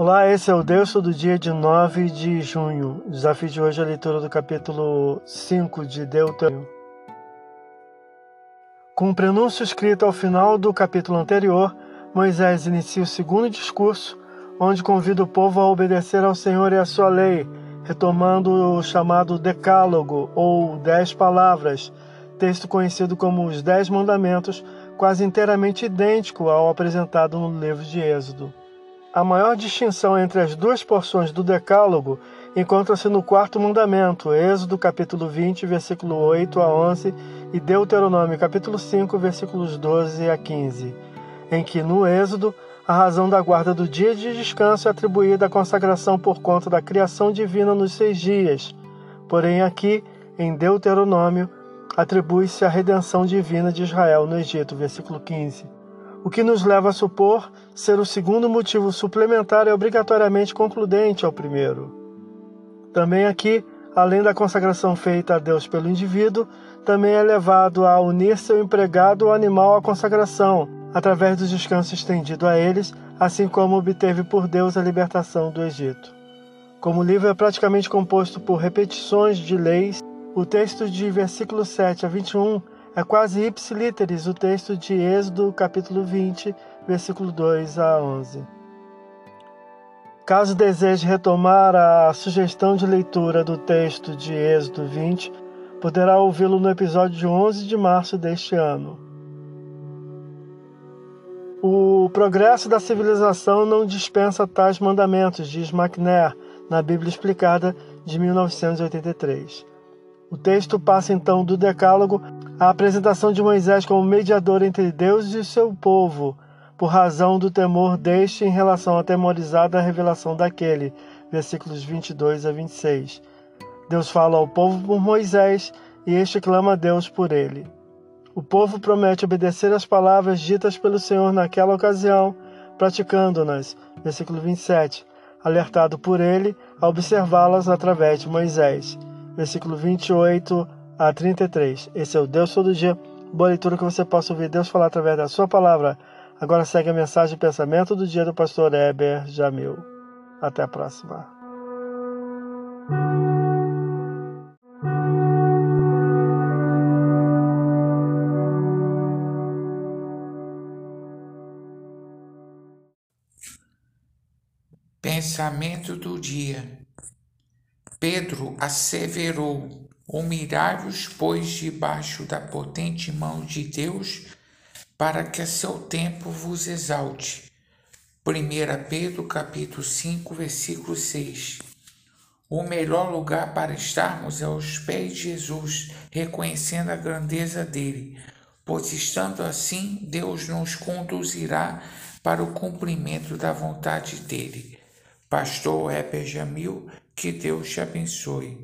Olá, esse é o Deus do dia de 9 de junho. O desafio de hoje é a leitura do capítulo 5 de Deuteronômio. Com o prenúncio escrito ao final do capítulo anterior, Moisés inicia o segundo discurso, onde convida o povo a obedecer ao Senhor e à sua lei, retomando o chamado Decálogo, ou Dez Palavras, texto conhecido como os Dez Mandamentos, quase inteiramente idêntico ao apresentado no livro de Êxodo. A maior distinção entre as duas porções do Decálogo encontra-se no quarto mandamento, Êxodo capítulo 20, versículo 8 a 11, e Deuteronômio capítulo 5, versículos 12 a 15, em que no Êxodo a razão da guarda do dia de descanso é atribuída à consagração por conta da criação divina nos seis dias. Porém, aqui, em Deuteronômio, atribui-se a redenção divina de Israel no Egito, versículo 15. O que nos leva a supor ser o segundo motivo suplementar e obrigatoriamente concludente ao primeiro. Também aqui, além da consagração feita a Deus pelo indivíduo, também é levado a unir seu empregado ou animal à consagração, através do descanso estendido a eles, assim como obteve por Deus a libertação do Egito. Como o livro é praticamente composto por repetições de leis, o texto de versículo 7 a 21 é quase ipsiliteris o texto de Êxodo, capítulo 20, versículo 2 a 11. Caso deseje retomar a sugestão de leitura do texto de Êxodo 20, poderá ouvi-lo no episódio de 11 de março deste ano. O progresso da civilização não dispensa tais mandamentos, diz McNair na Bíblia Explicada de 1983. O texto passa então do Decálogo à apresentação de Moisés como mediador entre Deus e seu povo, por razão do temor deste em relação à temorizada revelação daquele. Versículos 22 a 26. Deus fala ao povo por Moisés e este clama a Deus por ele. O povo promete obedecer às palavras ditas pelo Senhor naquela ocasião, praticando-nas. Versículo 27. Alertado por ele a observá-las através de Moisés versículo 28 a 33. Esse é o Deus todo dia. Boa leitura que você possa ouvir Deus falar através da sua palavra. Agora segue a mensagem e pensamento do dia do pastor Heber Jamil. Até a próxima. Pensamento do dia. Pedro asseverou: Humilhai-vos, pois, debaixo da potente mão de Deus, para que a seu tempo vos exalte. 1 Pedro capítulo 5, versículo 6. O melhor lugar para estarmos é aos pés de Jesus, reconhecendo a grandeza dele, pois estando assim, Deus nos conduzirá para o cumprimento da vontade dele. Pastor Heber Jamil, que Deus te abençoe.